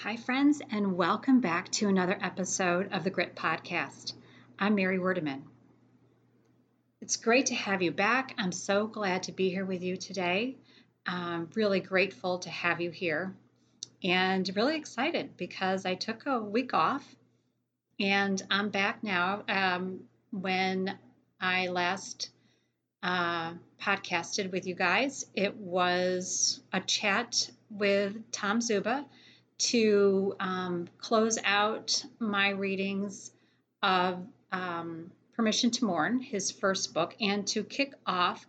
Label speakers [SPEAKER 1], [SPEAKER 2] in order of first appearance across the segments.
[SPEAKER 1] Hi, friends, and welcome back to another episode of the Grit Podcast. I'm Mary Werdeman. It's great to have you back. I'm so glad to be here with you today. I'm really grateful to have you here and really excited because I took a week off and I'm back now. Um, when I last uh, podcasted with you guys, it was a chat with Tom Zuba to um, close out my readings of um, Permission to Mourn, his first book, and to kick off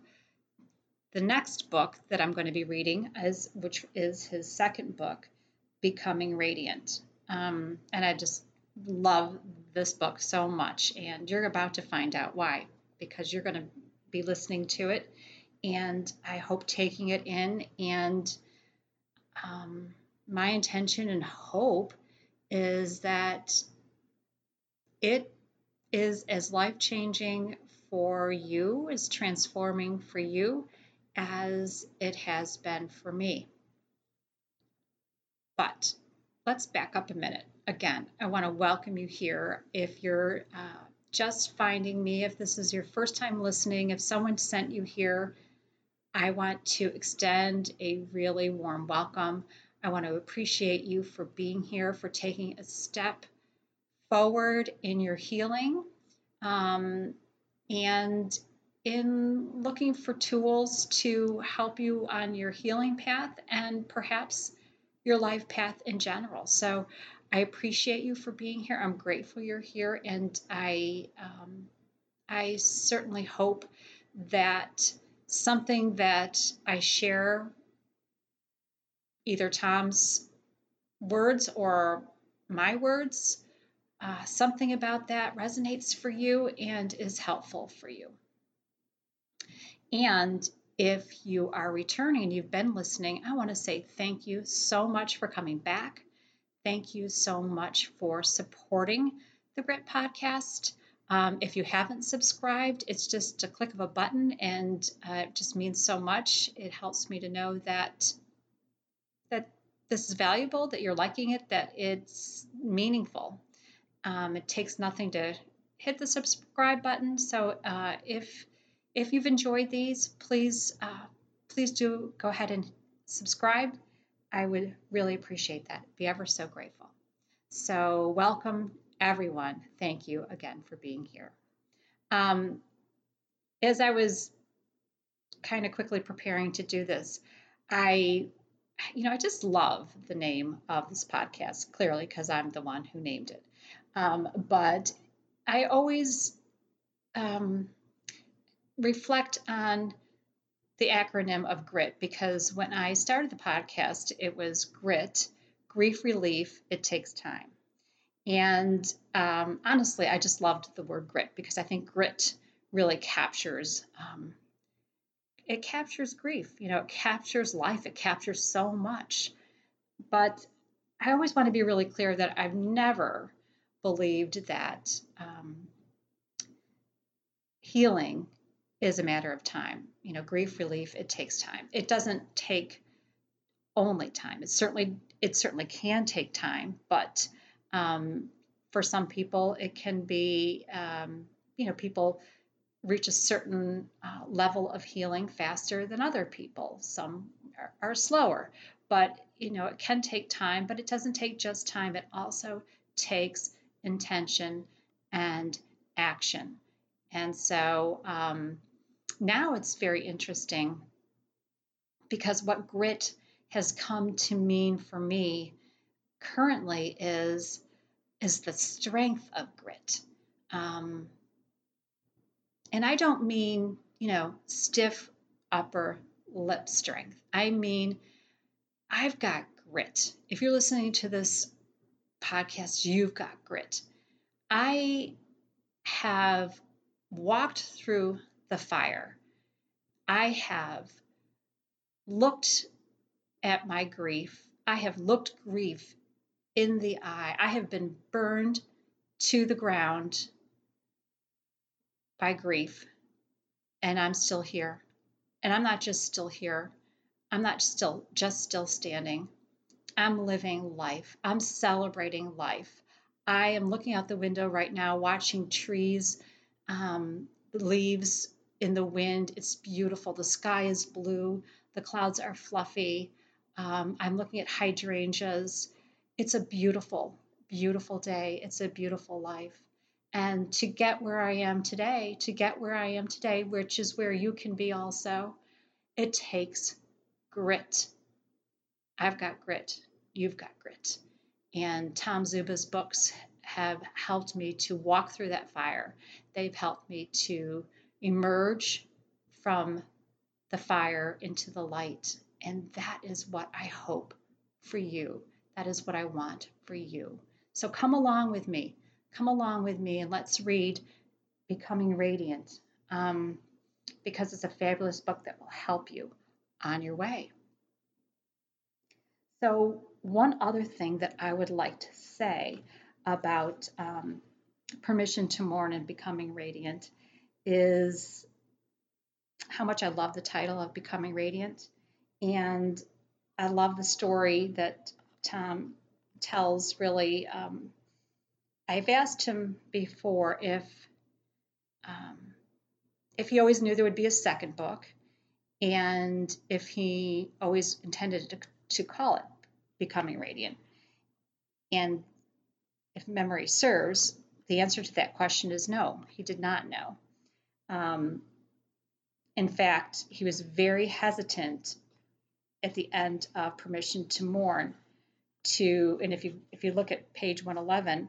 [SPEAKER 1] the next book that I'm going to be reading, as, which is his second book, Becoming Radiant. Um, and I just love this book so much, and you're about to find out why, because you're going to be listening to it, and I hope taking it in and um, my intention and hope is that it is as life changing for you, as transforming for you as it has been for me. But let's back up a minute. Again, I want to welcome you here. If you're uh, just finding me, if this is your first time listening, if someone sent you here, I want to extend a really warm welcome. I want to appreciate you for being here, for taking a step forward in your healing, um, and in looking for tools to help you on your healing path and perhaps your life path in general. So I appreciate you for being here. I'm grateful you're here, and I um, I certainly hope that something that I share either Tom's words or my words, uh, something about that resonates for you and is helpful for you. And if you are returning, you've been listening, I want to say thank you so much for coming back. Thank you so much for supporting the Grit Podcast. Um, if you haven't subscribed, it's just a click of a button and uh, it just means so much. It helps me to know that this is valuable, that you're liking it, that it's meaningful. Um, it takes nothing to hit the subscribe button. So uh, if if you've enjoyed these, please uh, please do go ahead and subscribe. I would really appreciate that. Be ever so grateful. So welcome everyone. Thank you again for being here. Um, as I was kind of quickly preparing to do this, I you know, I just love the name of this podcast, clearly, because I'm the one who named it. Um, but I always um, reflect on the acronym of GRIT because when I started the podcast, it was GRIT, grief relief, it takes time. And um, honestly, I just loved the word grit because I think grit really captures um, it captures grief, you know, it captures life, it captures so much. But I always want to be really clear that I've never believed that um, healing is a matter of time. You know, grief relief, it takes time. It doesn't take only time. It certainly it certainly can take time, but um, for some people, it can be um, you know people reach a certain uh, level of healing faster than other people. Some are, are, slower, but you know it can take time. But it doesn't take just time; it also takes intention and action. And so um, now it's very interesting because what grit has come to mean for me currently is is the strength of grit. Um, and I don't mean, you know, stiff upper lip strength. I mean, I've got grit. If you're listening to this podcast, you've got grit. I have walked through the fire. I have looked at my grief. I have looked grief in the eye. I have been burned to the ground by grief, and I'm still here. And I'm not just still here. I'm not still just still standing. I'm living life. I'm celebrating life. I am looking out the window right now, watching trees, um, leaves in the wind. It's beautiful. The sky is blue. The clouds are fluffy. Um, I'm looking at hydrangeas. It's a beautiful, beautiful day. It's a beautiful life. And to get where I am today, to get where I am today, which is where you can be also, it takes grit. I've got grit. You've got grit. And Tom Zuba's books have helped me to walk through that fire. They've helped me to emerge from the fire into the light. And that is what I hope for you. That is what I want for you. So come along with me. Come along with me and let's read Becoming Radiant um, because it's a fabulous book that will help you on your way. So, one other thing that I would like to say about um, Permission to Mourn and Becoming Radiant is how much I love the title of Becoming Radiant. And I love the story that Tom tells, really. Um, I've asked him before if um, if he always knew there would be a second book, and if he always intended to, to call it Becoming Radiant. And if memory serves, the answer to that question is no, he did not know. Um, in fact, he was very hesitant at the end of Permission to Mourn to, and if you if you look at page 111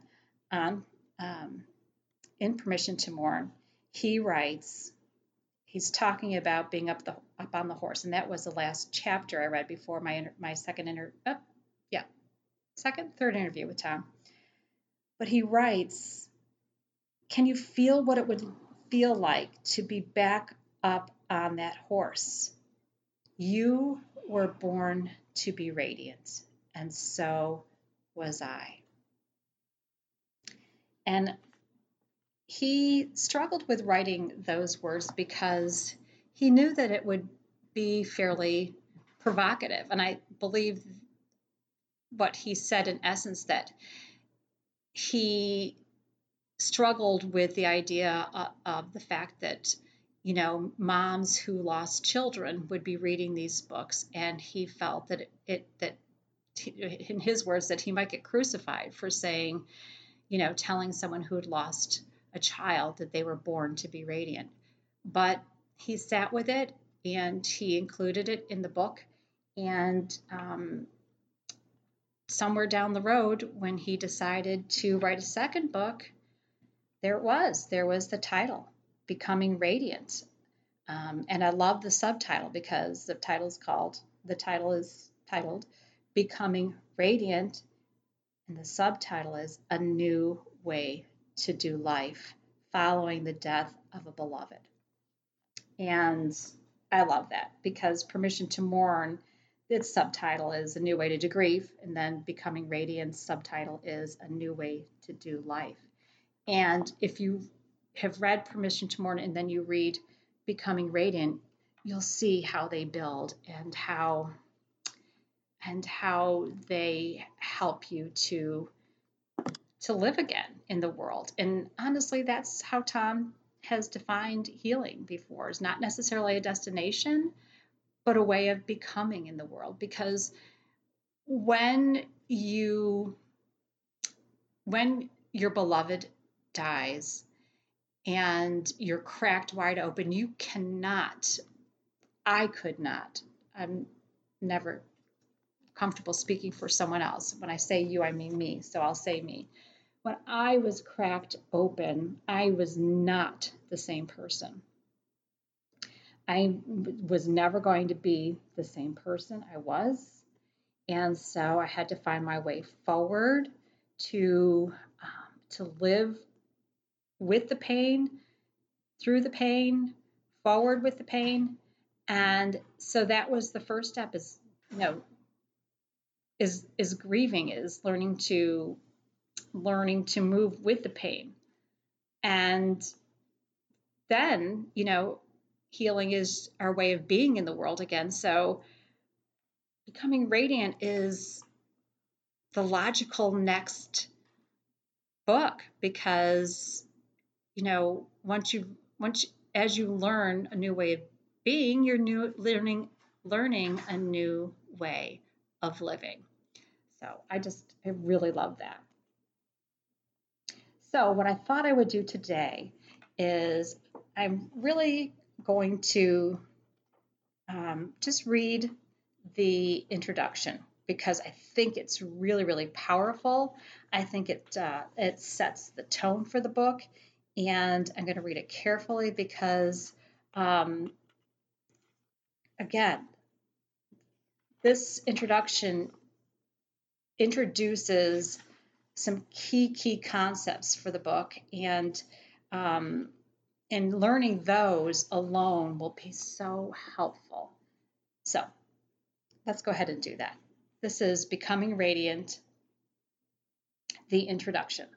[SPEAKER 1] on um, in Permission to Mourn, he writes, he's talking about being up the up on the horse, and that was the last chapter I read before my my second inter, oh, yeah, second third interview with Tom. But he writes, can you feel what it would feel like to be back up on that horse? You were born to be radiant, and so was I. And he struggled with writing those words because he knew that it would be fairly provocative. And I believe what he said in essence that he struggled with the idea of, the fact that you know moms who lost children would be reading these books and he felt that it that in his words that he might get crucified for saying you know telling someone who had lost a child that they were born to be radiant but he sat with it and he included it in the book and um, somewhere down the road when he decided to write a second book there it was. There was the title, Becoming Radiant. Um, and I love the subtitle because the title is called, the title is titled Becoming Radiant. And the subtitle is A New Way to Do Life Following the Death of a Beloved. And I love that because Permission to Mourn, its subtitle is A New Way to Do Grief, and then Becoming Radiant subtitle is A New Way to Do Life. And if you have read Permission to Mourn and then you read Becoming Radiant, you'll see how they build and how and how they help you to to live again in the world. And honestly, that's how Tom has defined healing before. Is not necessarily a destination, but a way of becoming in the world because when you when your beloved dies and you're cracked wide open, you cannot, I could not, I'm never comfortable speaking for someone else. When I say you, I mean me, so I'll say me. When I was cracked open, I was not the same person. I was never going to be the same person I was. And so I had to find my way forward to um, to live with the pain, through the pain, forward with the pain. And so that was the first step is, you know, is is grieving, is learning to learning to move with the pain. And then, you know, healing is our way of being in the world again. So becoming radiant is the logical next book because you know once you once as you learn a new way of being you're new learning learning a new way of living so i just i really love that so what i thought i would do today is i'm really going to um, just read the introduction because I think it's really, really powerful. I think it uh, it sets the tone for the book, and I'm going to read it carefully because, um, again, this introduction introduces some key key concepts for the book, and um, and learning those alone will be so helpful. So let's go ahead and do that. This is Becoming Radiant, the introduction.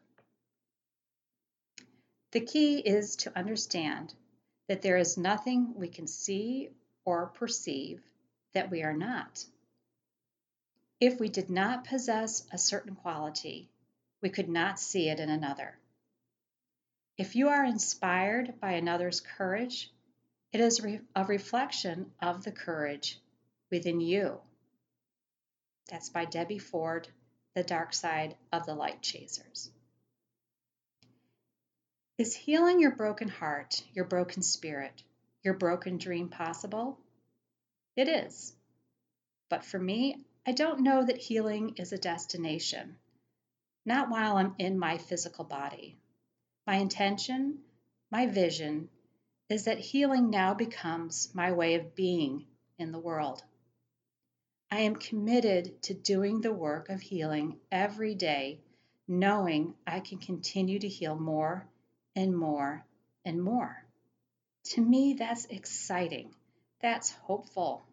[SPEAKER 1] The key is to understand that there is nothing we can see or perceive that we are not. If we did not possess a certain quality, we could not see it in another. If you are inspired by another's courage, it is a reflection of the courage within you. That's by Debbie Ford, The Dark Side of the Light Chasers. Is healing your broken heart, your broken spirit, your broken dream possible? It is. But for me, I don't know that healing is a destination, not while I'm in my physical body. My intention, my vision, is that healing now becomes my way of being in the world. I am committed to doing the work of healing every day, knowing I can continue to heal more and more and more. To me, that's exciting. That's hopeful.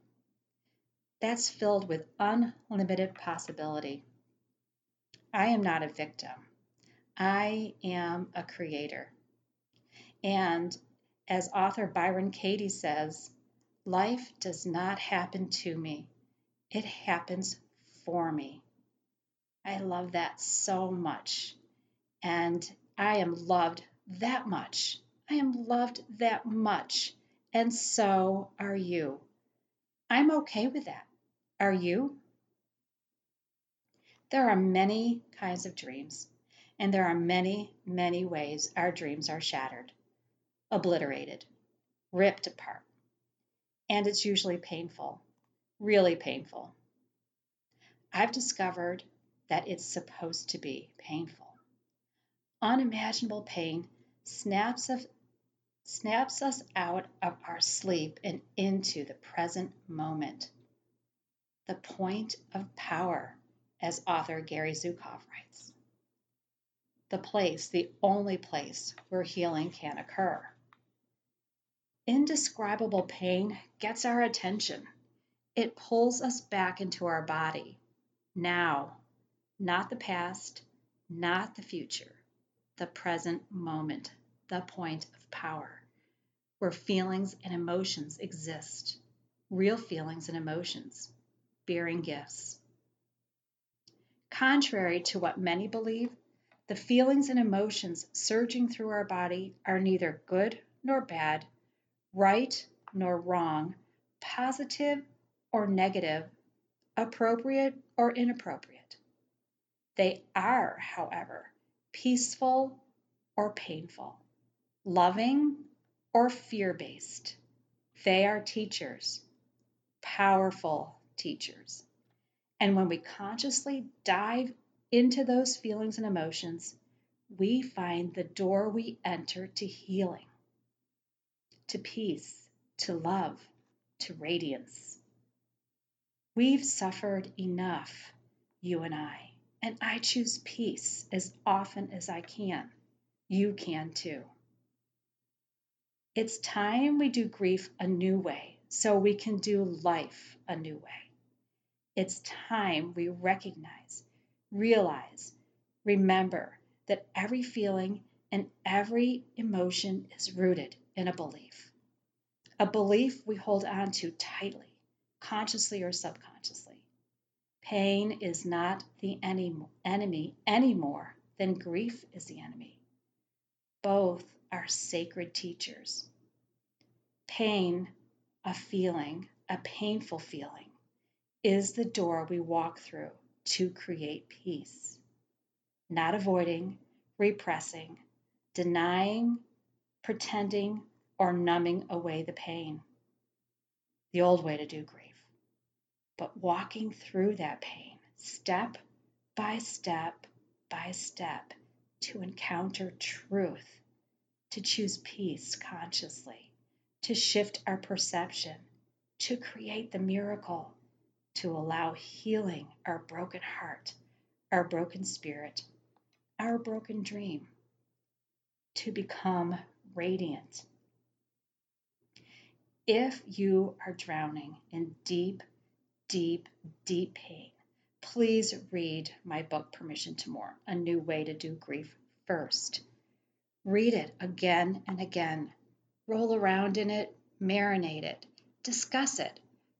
[SPEAKER 1] That's filled with unlimited possibility. I am not a victim. I am a creator. And as author Byron Katie says, life does not happen to me. It happens for me. I love that so much. And I am loved that much. I am loved that much. And so are you. I'm okay with that. Are you? There are many kinds of dreams, and there are many, many ways our dreams are shattered, obliterated, ripped apart. And it's usually painful really painful. I've discovered that it's supposed to be painful. Unimaginable pain snaps us, snaps us out of our sleep and into the present moment. The point of power, as author Gary Zukav writes. The place, the only place where healing can occur. Indescribable pain gets our attention. It pulls us back into our body. Now, not the past, not the future, the present moment, the point of power, where feelings and emotions exist, real feelings and emotions, bearing gifts. Contrary to what many believe, the feelings and emotions surging through our body are neither good nor bad, right nor wrong, positive or negative, appropriate or inappropriate. They are, however, peaceful or painful, loving or fear based. They are teachers, powerful teachers. And when we consciously dive into those feelings and emotions, we find the door we enter to healing, to peace, to love, to radiance. We've suffered enough, you and I, and I choose peace as often as I can. You can too. It's time we do grief a new way so we can do life a new way. It's time we recognize, realize, remember that every feeling and every emotion is rooted in a belief. A belief we hold on to tightly consciously or subconsciously. Pain is not the enemy any more than grief is the enemy. Both are sacred teachers. Pain, a feeling, a painful feeling, is the door we walk through to create peace. Not avoiding, repressing, denying, pretending, or numbing away the pain. The old way to do grief. But walking through that pain, step by step by step, to encounter truth, to choose peace consciously, to shift our perception, to create the miracle, to allow healing our broken heart, our broken spirit, our broken dream, to become radiant. If you are drowning in deep, deep, deep pain, please read my book, Permission to Mourn A New Way to Do Grief, first. Read it again and again. Roll around in it, marinate it, discuss it,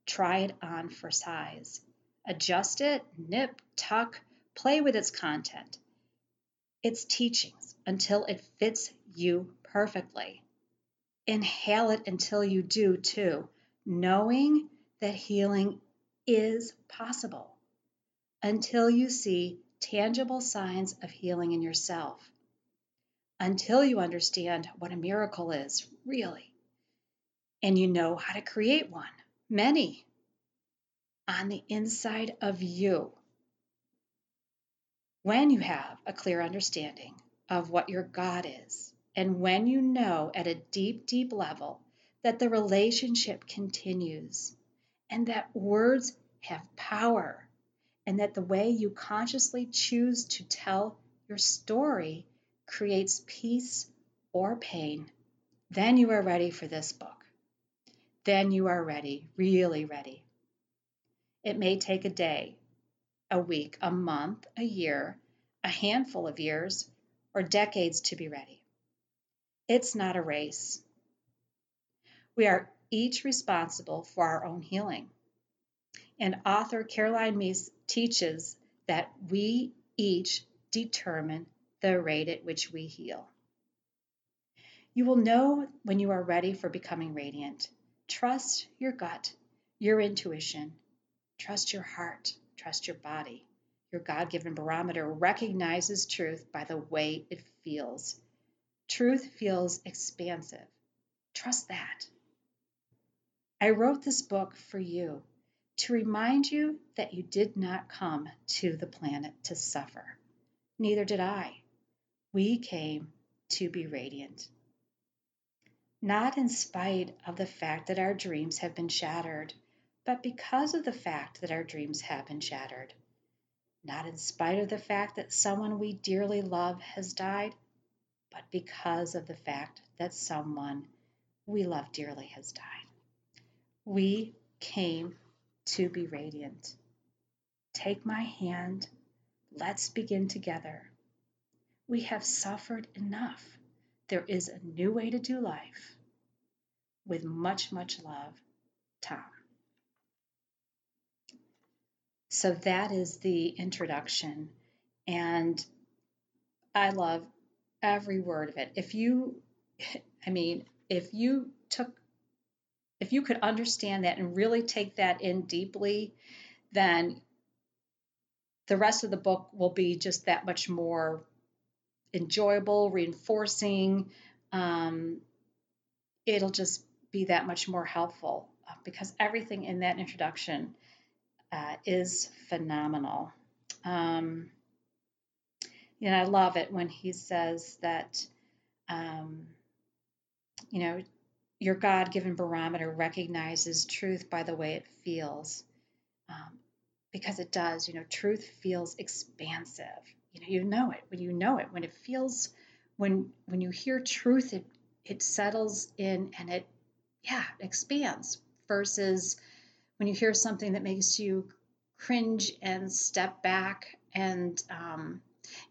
[SPEAKER 1] try it on for size. Adjust it, nip, tuck, play with its content, its teachings until it fits you perfectly. Inhale it until you do too, knowing that healing is possible until you see tangible signs of healing in yourself, until you understand what a miracle is, really, and you know how to create one, many, on the inside of you. When you have a clear understanding of what your God is, and when you know at a deep, deep level that the relationship continues and that words have power and that the way you consciously choose to tell your story creates peace or pain, then you are ready for this book. Then you are ready, really ready. It may take a day, a week, a month, a year, a handful of years, or decades to be ready. It's not a race. We are each responsible for our own healing. And author Caroline Myss teaches that we each determine the rate at which we heal. You will know when you are ready for becoming radiant. Trust your gut, your intuition. Trust your heart. Trust your body. Your God given barometer recognizes truth by the way it feels. Truth feels expansive. Trust that. I wrote this book for you to remind you that you did not come to the planet to suffer. Neither did I. We came to be radiant. Not in spite of the fact that our dreams have been shattered, but because of the fact that our dreams have been shattered. Not in spite of the fact that someone we dearly love has died, but because of the fact that someone we love dearly has died. We came to be radiant. Take my hand. Let's begin together. We have suffered enough. There is a new way to do life. With much, much love, Tom. So that is the introduction. And I love every word of it. If you, I mean, if you took if you could understand that and really take that in deeply, then the rest of the book will be just that much more enjoyable, reinforcing. Um, it'll just be that much more helpful uh, because everything in that introduction uh, is phenomenal. Um, you know, I love it when he says that, um, you know, your God given barometer recognizes truth by the way it feels. Um, because it does, you know, truth feels expansive. You know, you know it when you know it. When it feels, when when you hear truth, it it settles in and it, yeah, expands. Versus when you hear something that makes you cringe and step back and um,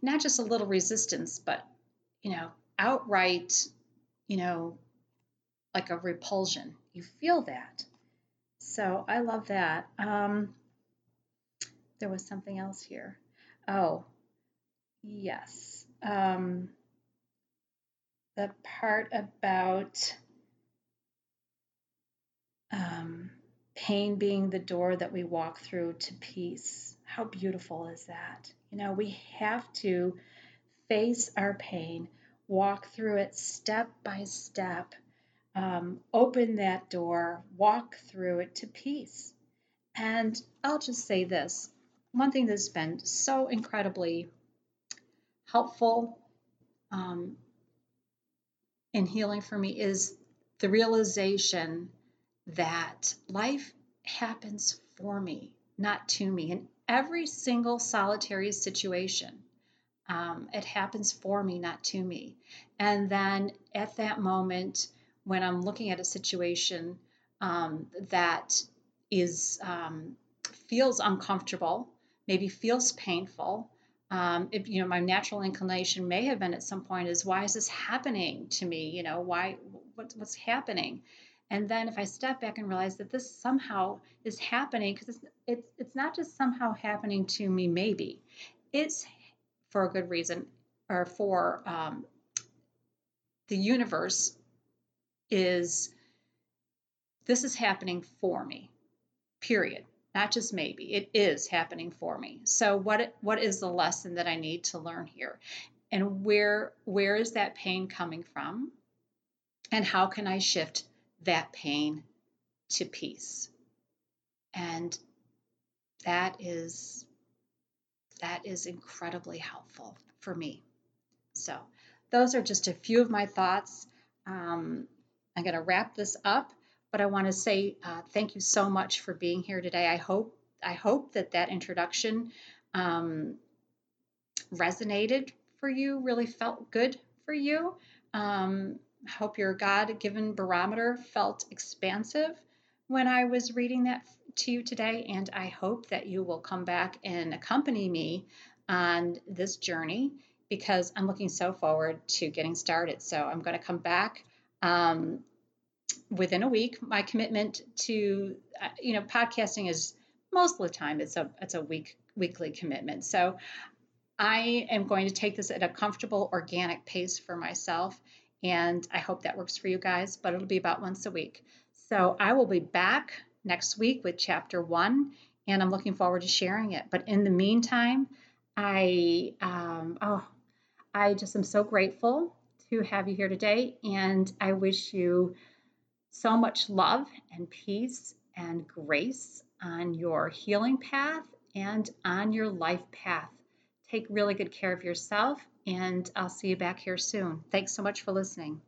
[SPEAKER 1] not just a little resistance, but you know, outright, you know, like a repulsion. You feel that. So I love that. Um, there was something else here. Oh, yes. Um, the part about um, pain being the door that we walk through to peace. How beautiful is that? You know, we have to face our pain, walk through it step by step, um, open that door, walk through it to peace. And I'll just say this one thing that's been so incredibly helpful um, in healing for me is the realization that life happens for me, not to me. In every single solitary situation, um, it happens for me, not to me. And then at that moment, when I'm looking at a situation um, that is um, feels uncomfortable, maybe feels painful, um, if, you know, my natural inclination may have been at some point is why is this happening to me? You know, why, what, what's happening? And then if I step back and realize that this somehow is happening, because it's, it's, it's not just somehow happening to me, maybe it's for a good reason or for um, the universe is this is happening for me, period not just maybe it is happening for me. So what what is the lesson that i need to learn here? And where where is that pain coming from? And how can i shift that pain to peace? And that is that is incredibly helpful for me. So those are just a few of my thoughts. Um, i'm going to wrap this up but I want to say uh, thank you so much for being here today. I hope I hope that that introduction um, resonated for you, really felt good for you. Um, I hope your God-given barometer felt expansive when I was reading that to you today, and I hope that you will come back and accompany me on this journey because I'm looking so forward to getting started. So I'm going to come back um, within a week. My commitment to uh, you know podcasting is most of the time it's a it's a week weekly commitment. So I am going to take this at a comfortable organic pace for myself and I hope that works for you guys, but it'll be about once a week. So I will be back next week with chapter 1 and I'm looking forward to sharing it. But in the meantime, I um, oh I just am so grateful to have you here today and I wish you so much love and peace and grace on your healing path and on your life path. Take really good care of yourself, and I'll see you back here soon. Thanks so much for listening.